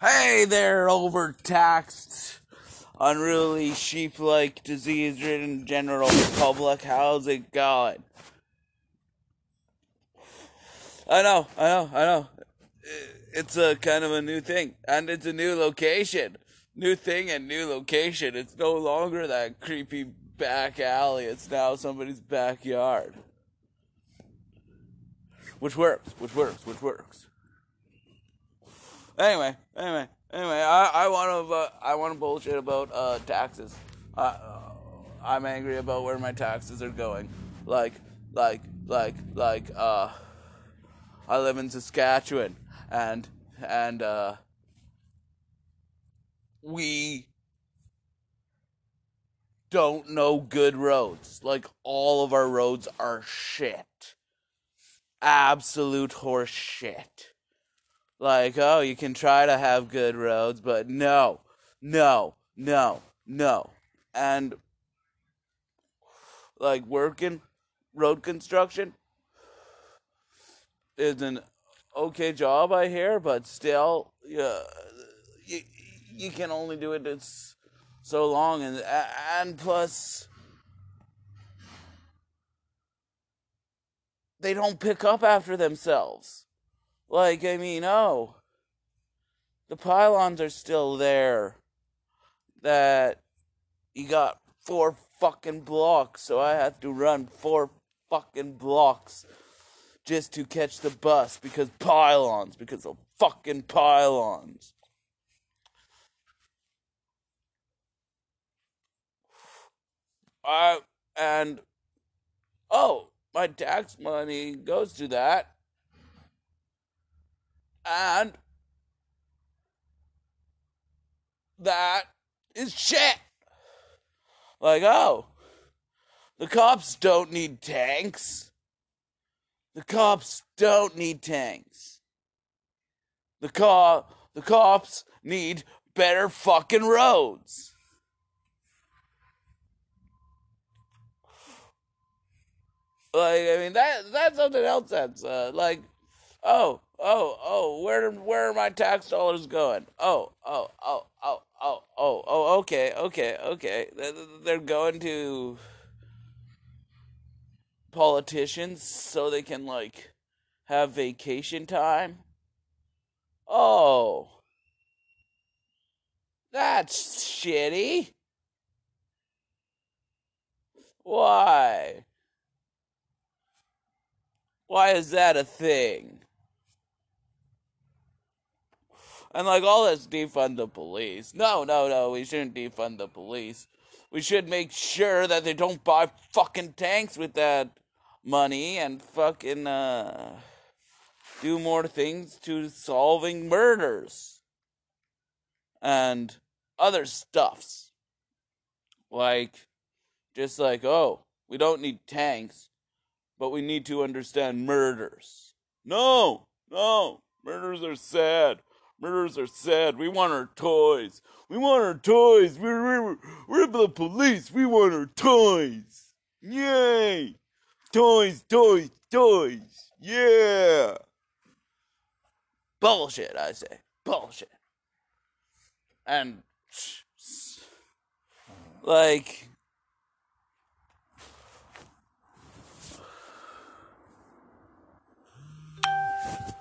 Hey there, overtaxed, unruly, sheep like, disease ridden general public. How's it going? I know, I know, I know. It's a kind of a new thing, and it's a new location. New thing and new location. It's no longer that creepy back alley, it's now somebody's backyard. Which works, which works, which works. Anyway, anyway, anyway, I, I want to uh, I want to bullshit about uh, taxes. Uh, I'm angry about where my taxes are going. Like, like, like, like. Uh, I live in Saskatchewan, and and uh, we don't know good roads. Like all of our roads are shit. Absolute horse shit like, oh, you can try to have good roads, but no, no, no, no. And like working road construction is an okay job, I hear, but still, yeah, you, you can only do it it's so long, and and plus. They don't pick up after themselves. Like, I mean, oh, the pylons are still there. That you got four fucking blocks, so I have to run four fucking blocks just to catch the bus because pylons, because of fucking pylons. I and oh, my tax money goes to that and that is shit. Like, oh, the cops don't need tanks. The cops don't need tanks. The car the cops need better fucking roads. Like I mean that that's something else that's uh, like oh oh, oh, where where are my tax dollars going? Oh, oh, oh, oh, oh, oh, oh, okay, okay, okay. They're going to politicians so they can like have vacation time. Oh. That's shitty. Why? Why is that a thing? And like all this defund the police. No, no, no, we shouldn't defund the police. We should make sure that they don't buy fucking tanks with that money and fucking uh do more things to solving murders and other stuffs. Like just like, oh, we don't need tanks, but we need to understand murders. No, no, murders are sad. Murders are sad. We want our toys. We want our toys. We're, we're, we're the police. We want our toys. Yay! Toys, toys, toys. Yeah! Bullshit, I say. Bullshit. And, like,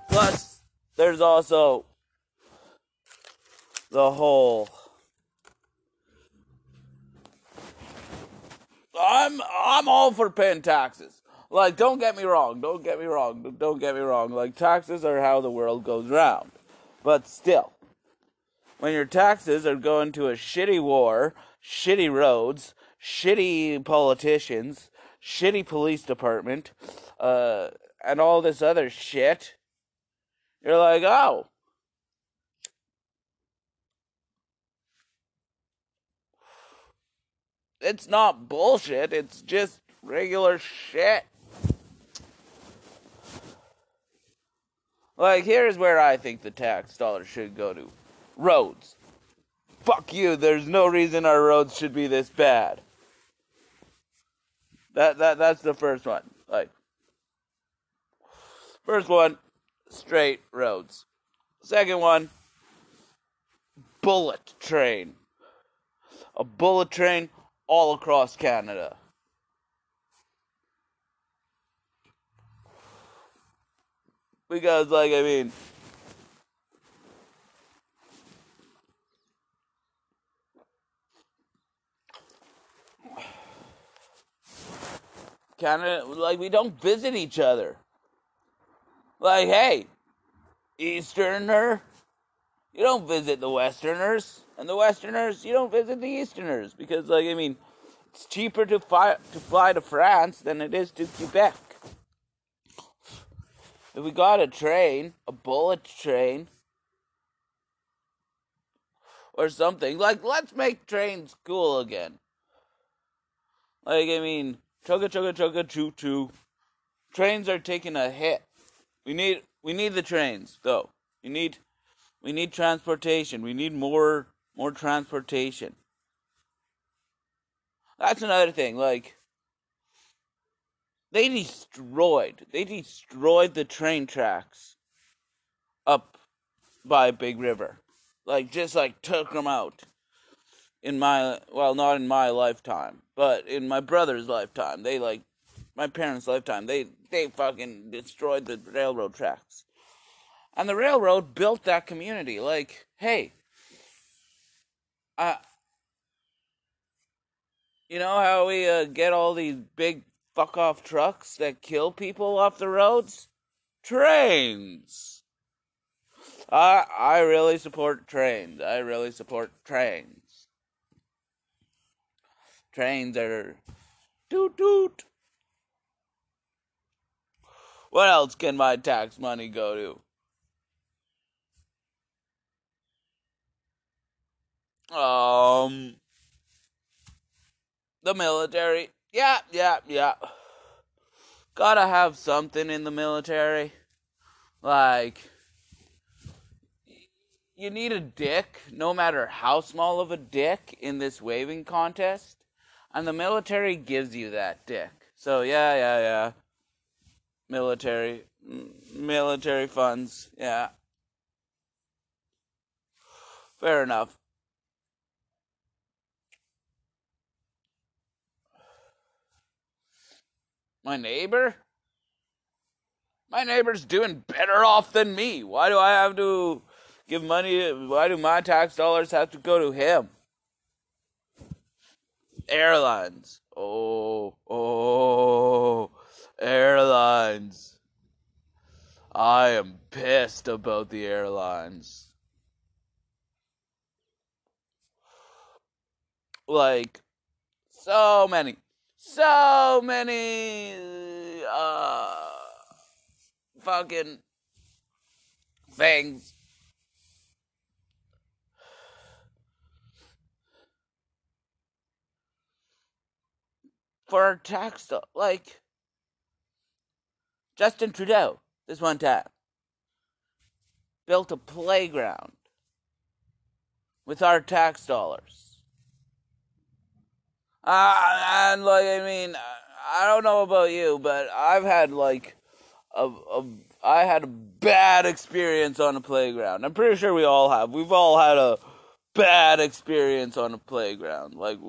plus, there's also the whole I'm I'm all for paying taxes. Like don't get me wrong, don't get me wrong, don't get me wrong. Like taxes are how the world goes round. But still, when your taxes are going to a shitty war, shitty roads, shitty politicians, shitty police department, uh, and all this other shit, you're like, oh, it's not bullshit, it's just regular shit. Like, here's where I think the tax dollars should go to roads. Fuck you, there's no reason our roads should be this bad. That, that that's the first one. Like first one, straight roads. Second one, bullet train. A bullet train all across Canada. Because, like, I mean, Canada, like, we don't visit each other. Like, hey, Easterner, you don't visit the Westerners, and the Westerners, you don't visit the Easterners because, like, I mean, it's cheaper to fly to fly to France than it is to Quebec. If we got a train, a bullet train, or something, like, let's make trains cool again. Like, I mean, chugga chugga chugga choo choo. Trains are taking a hit. We need we need the trains though. You need we need transportation. We need more more transportation. That's another thing. Like they destroyed they destroyed the train tracks up by Big River. Like just like took them out. In my well, not in my lifetime, but in my brother's lifetime, they like my parents' lifetime. They they fucking destroyed the railroad tracks. And the railroad built that community. Like, hey, uh, you know how we uh, get all these big fuck off trucks that kill people off the roads? Trains. I I really support trains. I really support trains. Trains are toot toot. What else can my tax money go to? Um, the military. Yeah, yeah, yeah. Gotta have something in the military. Like, you need a dick, no matter how small of a dick, in this waving contest. And the military gives you that dick. So, yeah, yeah, yeah. Military. Military funds. Yeah. Fair enough. My neighbor? My neighbor's doing better off than me. Why do I have to give money? Why do my tax dollars have to go to him? Airlines. Oh, oh, airlines. I am pissed about the airlines. Like, so many so many uh fucking things. For our tax like Justin Trudeau this one time built a playground with our tax dollars uh, and like I mean, I don't know about you, but I've had like a, a I had a bad experience on a playground. I'm pretty sure we all have. We've all had a bad experience on a playground. Like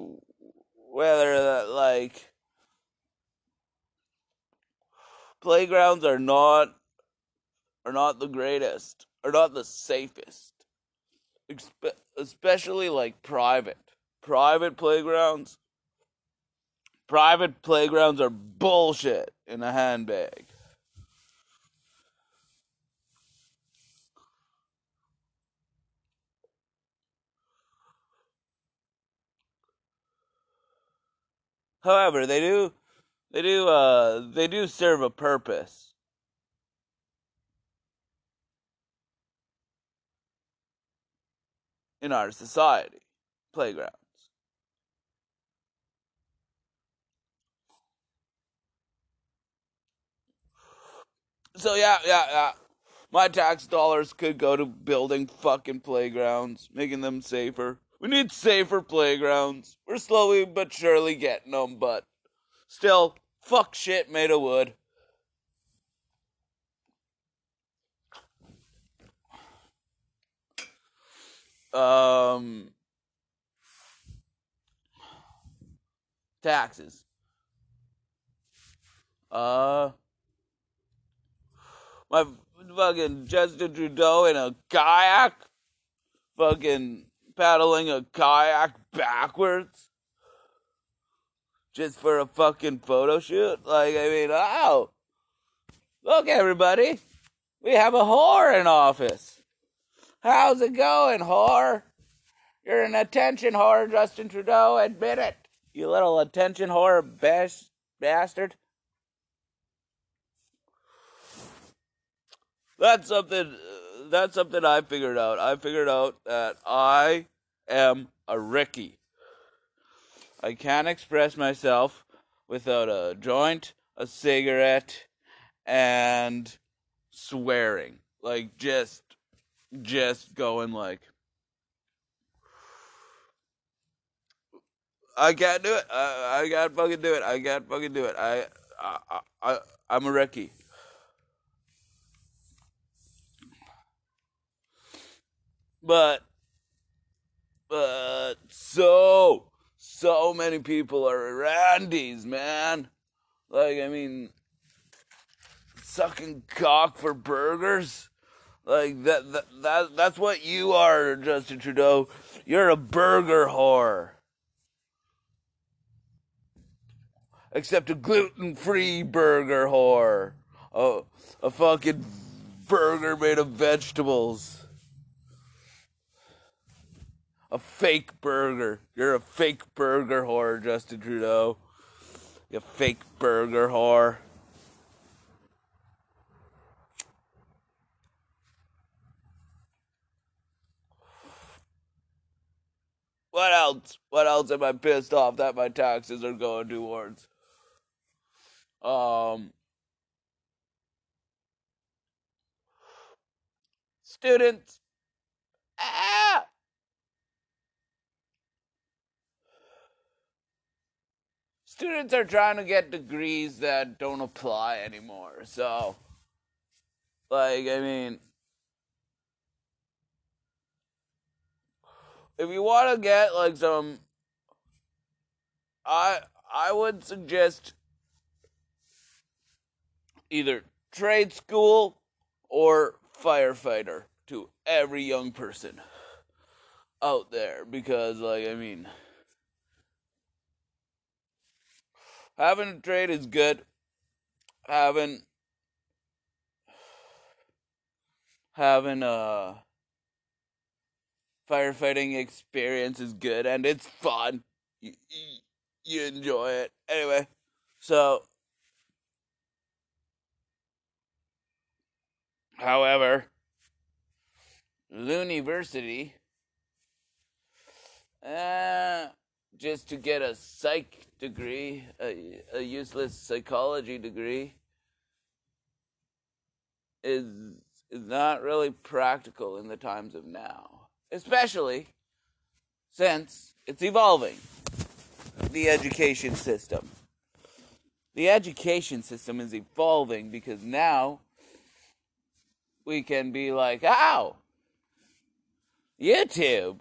whether that like playgrounds are not are not the greatest, are not the safest. Especially like private. Private playgrounds Private playgrounds are bullshit in a handbag. However, they do they do uh they do serve a purpose. In our society, playground. So yeah, yeah, yeah. My tax dollars could go to building fucking playgrounds, making them safer. We need safer playgrounds. We're slowly but surely getting them, but still, fuck shit made of wood. Um taxes. Uh, my fucking Justin Trudeau in a kayak, fucking paddling a kayak backwards just for a fucking photo shoot. Like, I mean, oh, look, everybody, we have a whore in office. How's it going, whore? You're an attention whore, Justin Trudeau. Admit it, you little attention whore bastard. That's something. That's something I figured out. I figured out that I am a Ricky. I can't express myself without a joint, a cigarette, and swearing. Like just, just going like. I can't do it. I, I can't fucking do it. I can't fucking do it. I, I, I, I'm a Ricky. But, but so, so many people are Randys, man. Like, I mean, sucking cock for burgers. Like that, that, that that's what you are, Justin Trudeau. You're a burger whore. Except a gluten-free burger whore. Oh, a fucking burger made of vegetables. A fake burger. You're a fake burger whore, Justin Trudeau. You fake burger whore. What else? What else am I pissed off that my taxes are going towards? Um, students. Ah! Students are trying to get degrees that don't apply anymore. So, like, I mean, if you want to get like some, I I would suggest either trade school or firefighter to every young person out there because like I mean having a trade is good. Having having a firefighting experience is good and it's fun. You, you, enjoy it. Anyway so However, University, uh, just to get a psych degree, a, a useless psychology degree, is is not really practical in the times of now, especially since it's evolving. The education system. The education system is evolving because now we can be like, ow, YouTube.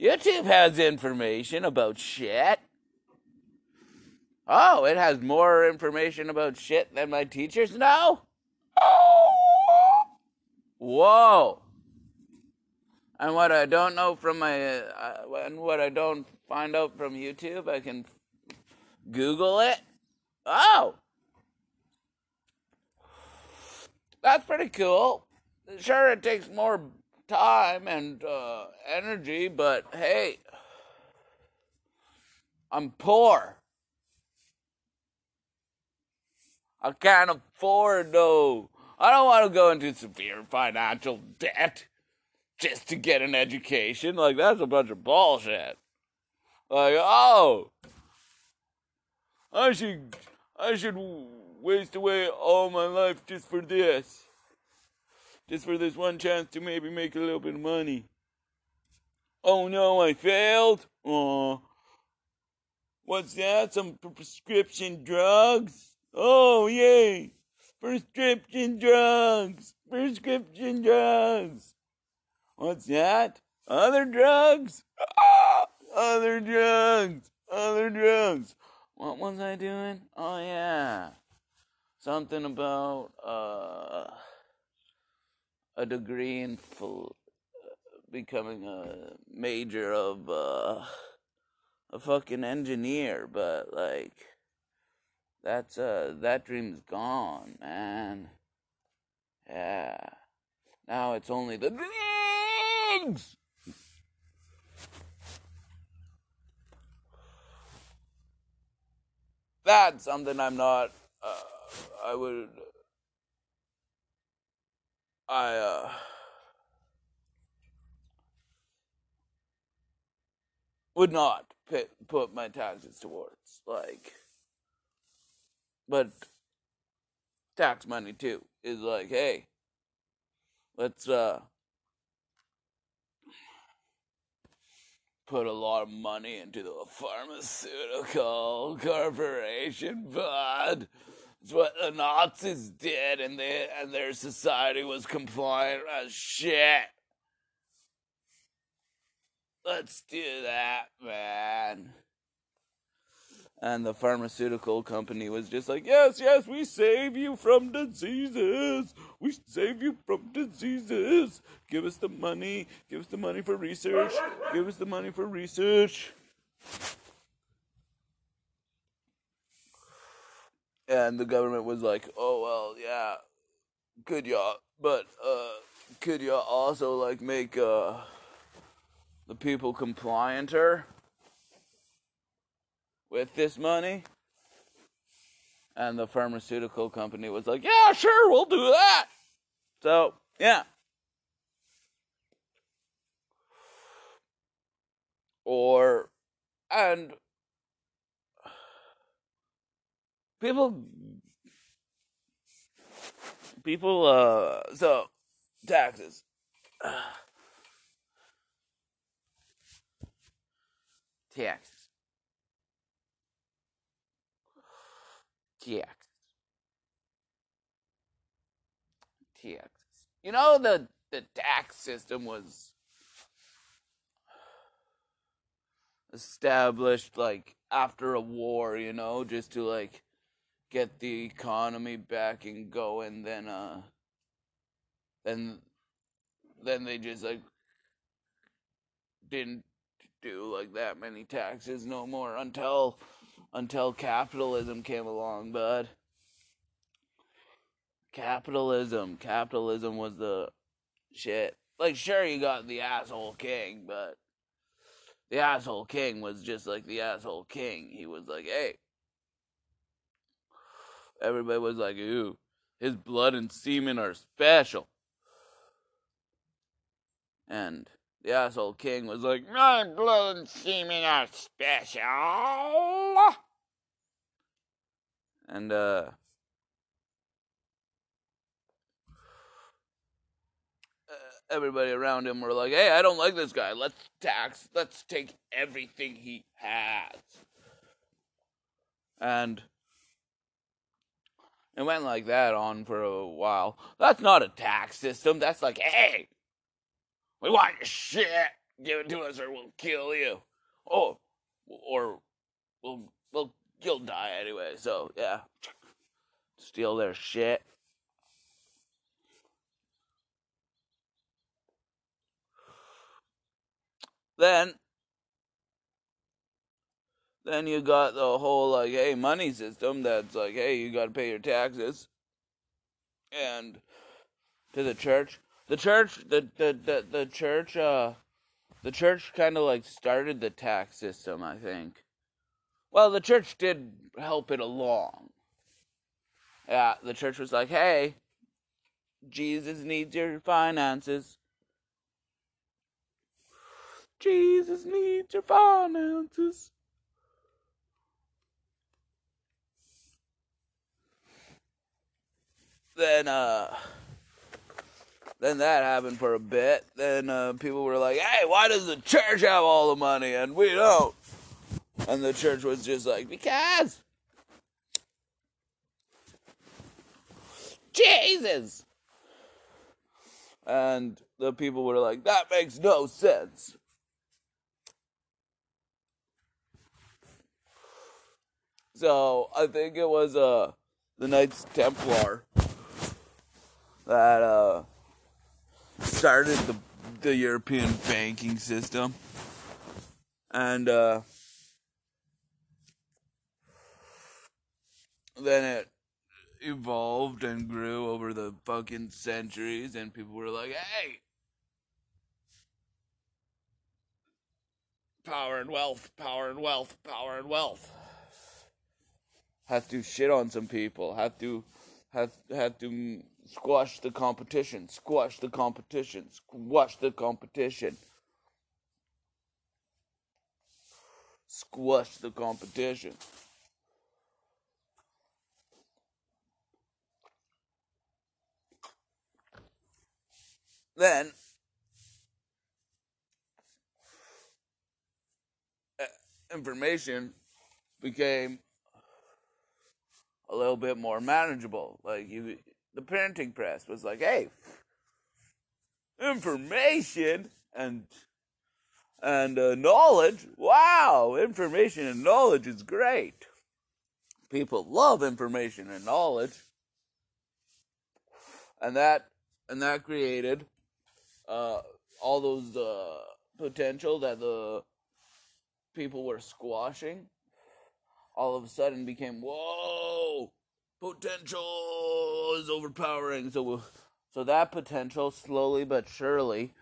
YouTube has information about shit. Oh, it has more information about shit than my teachers know? Whoa. And what I don't know from my, uh, and what I don't find out from YouTube, I can Google it. Oh. that's pretty cool. Sure, it takes more time and uh, energy, but hey, I'm poor. I can't afford though. I don't want to go into severe financial debt just to get an education. Like that's a bunch of bullshit. Like, oh, I should, I should waste away all my life just for this. Just for this one chance to maybe make a little bit of money. Oh no, I failed? Aw. What's that? Some prescription drugs? Oh, yay! Prescription drugs! Prescription drugs! What's that? Other drugs. Ah, other drugs. Other drugs. What was I doing? Oh yeah. Something about uh a degree in full, becoming a major of uh a fucking engineer, but like that's uh that dream's gone, man. Yeah. Now it's only the drugs. That's something I'm not. Uh, I would. I uh. Would not put my taxes towards like. But tax money too is like, hey, let's uh put a lot of money into the pharmaceutical corporation, bud. It's what the Nazis did, and they and their society was compliant as shit. Let's do that, man. And the pharmaceutical company was just like, yes, yes, we save you from diseases. We save you from diseases. Give us the money. Give us the money for research. Give us the money for research. And the government was like, oh, well, yeah, could y'all, but, uh, could y'all also, like, make, uh, the people complianter? with this money? And the pharmaceutical company was like, yeah, sure, we'll do that. So, yeah. Or, and people, people, uh, so, taxes. Tax. TX. TX. You know the the tax system was established like after a war, you know, just to like get the economy back and going then uh then then they just like didn't do like that many taxes no more until until capitalism came along, bud. Capitalism. Capitalism was the shit. Like, sure, you got the asshole king, but the asshole king was just like the asshole king. He was like, hey. Everybody was like, ooh, his blood and semen are special. And the asshole king was like, My blood and semen are special. And, uh, everybody around him were like, hey, I don't like this guy. Let's tax, let's take everything he has. And it went like that on for a while. That's not a tax system. That's like, hey, we want your shit. Give it to us or we'll kill you. Oh, or we'll, we'll, you'll die anyway. So, yeah. Steal their shit. Then, then you got the whole like, hey, money system that's like, hey, you got to pay your taxes, and to the church, the church the the the, the church uh the church kind of like started the tax system i think. Well the church did help it along. Yeah the church was like hey jesus needs your finances. Jesus needs your finances then uh then that happened for a bit. Then uh, people were like, "Hey, why does the church have all the money and we don't?" And the church was just like, "Because Jesus." And the people were like, that makes no sense. So I think it was uh the Knights Templar that uh started the the European banking system. And uh then it evolved and grew over the fucking centuries and people were like, "Hey, power and wealth, power and wealth, power and wealth." Have to shit on some people. Have to have have to squash the competition. Squash the competition. Squash the competition. Squash the competition. Then uh, information became a little bit more manageable. Like you, the printing press was like, "Hey, information and and uh, knowledge. Wow, information and knowledge is great. People love information and knowledge, and that and that created uh, all those uh, potential that the people were squashing all of a sudden became whoa potential is overpowering. So so that potential slowly but surely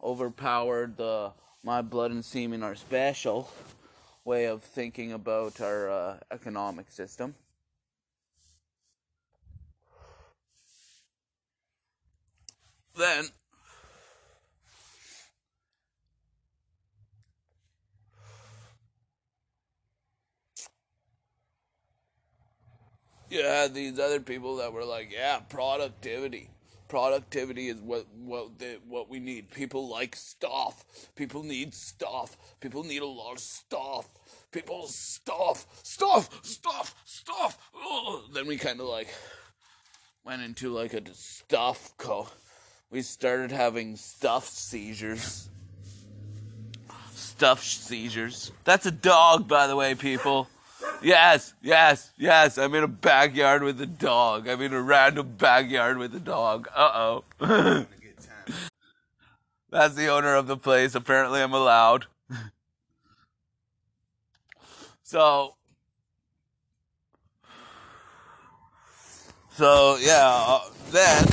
overpowered the my blood and semen are special way of thinking about our uh, economic system. Then you had these other people that were like, yeah, productivity. Productivity is what what the, what we need. People like stuff. People need stuff. People need a lot of stuff. People stuff, stuff, stuff, stuff. Ugh. Then we kind of like went into like a stuff co. We started having stuff seizures. Stuff seizures. That's a dog, by the way, people. Yes, yes, yes. I'm in a backyard with a dog. I'm in a random backyard with a dog. Uh oh. That's the owner of the place. Apparently, I'm allowed. so, so yeah. Uh, then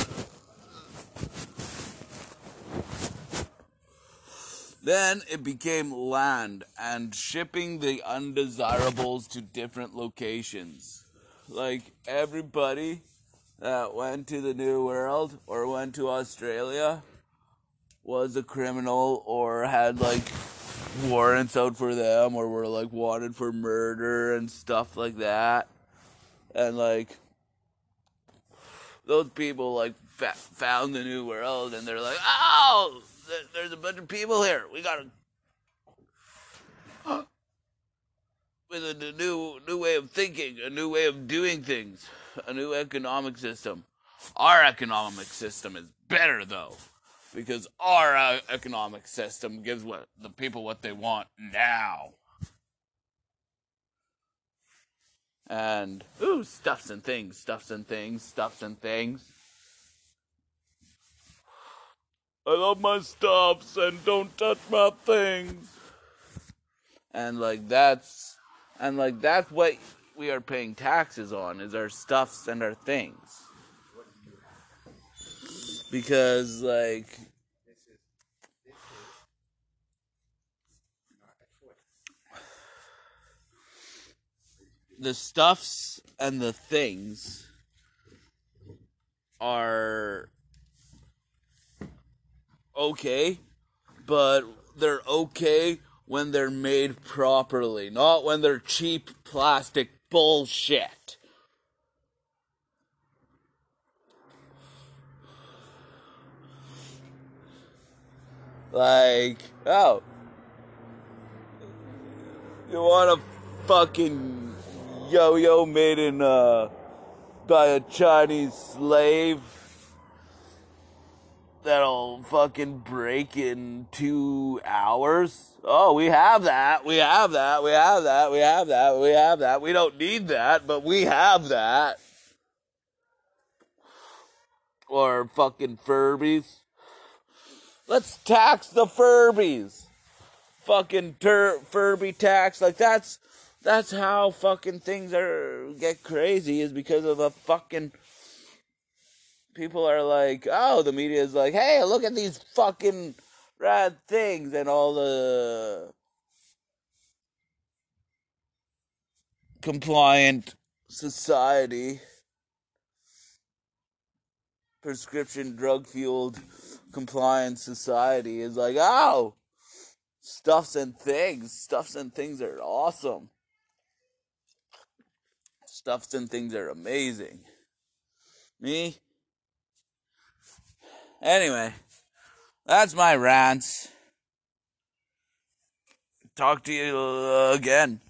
Then it became land and shipping the undesirables to different locations. Like everybody that went to the New World or went to Australia was a criminal or had like warrants out for them or were like wanted for murder and stuff like that. And like those people like found the New World and they're like, oh, there's a bunch of people here. We got a with a new new way of thinking, a new way of doing things, a new economic system. Our economic system is better though, because our uh, economic system gives what the people what they want now. And ooh, stuffs and things, stuffs and things, stuffs and things. I love my stuffs and don't touch my things. And like that's and like that's what we are paying taxes on is our stuffs and our things. Because like the stuffs and the things are okay, but they're okay when they're made properly, not when they're cheap plastic bullshit. Like, oh, you want a fucking yo-yo made in uh by a Chinese slave? That'll fucking break in two hours. Oh, we have that. We have that. We have that. We have that. We have that. We don't need that, but we have that. Or fucking Furbies. Let's tax the Furbies. Fucking ter- Furby tax. Like that's that's how fucking things are get crazy is because of a fucking people are like, oh, the media is like, hey, look at these fucking rad things and all the compliant society, prescription drug fueled compliant society is like, oh, stuffs and things. Stuffs and things are awesome. Stuffs and things are amazing. Me? Anyway, that's my rants. Talk to you again.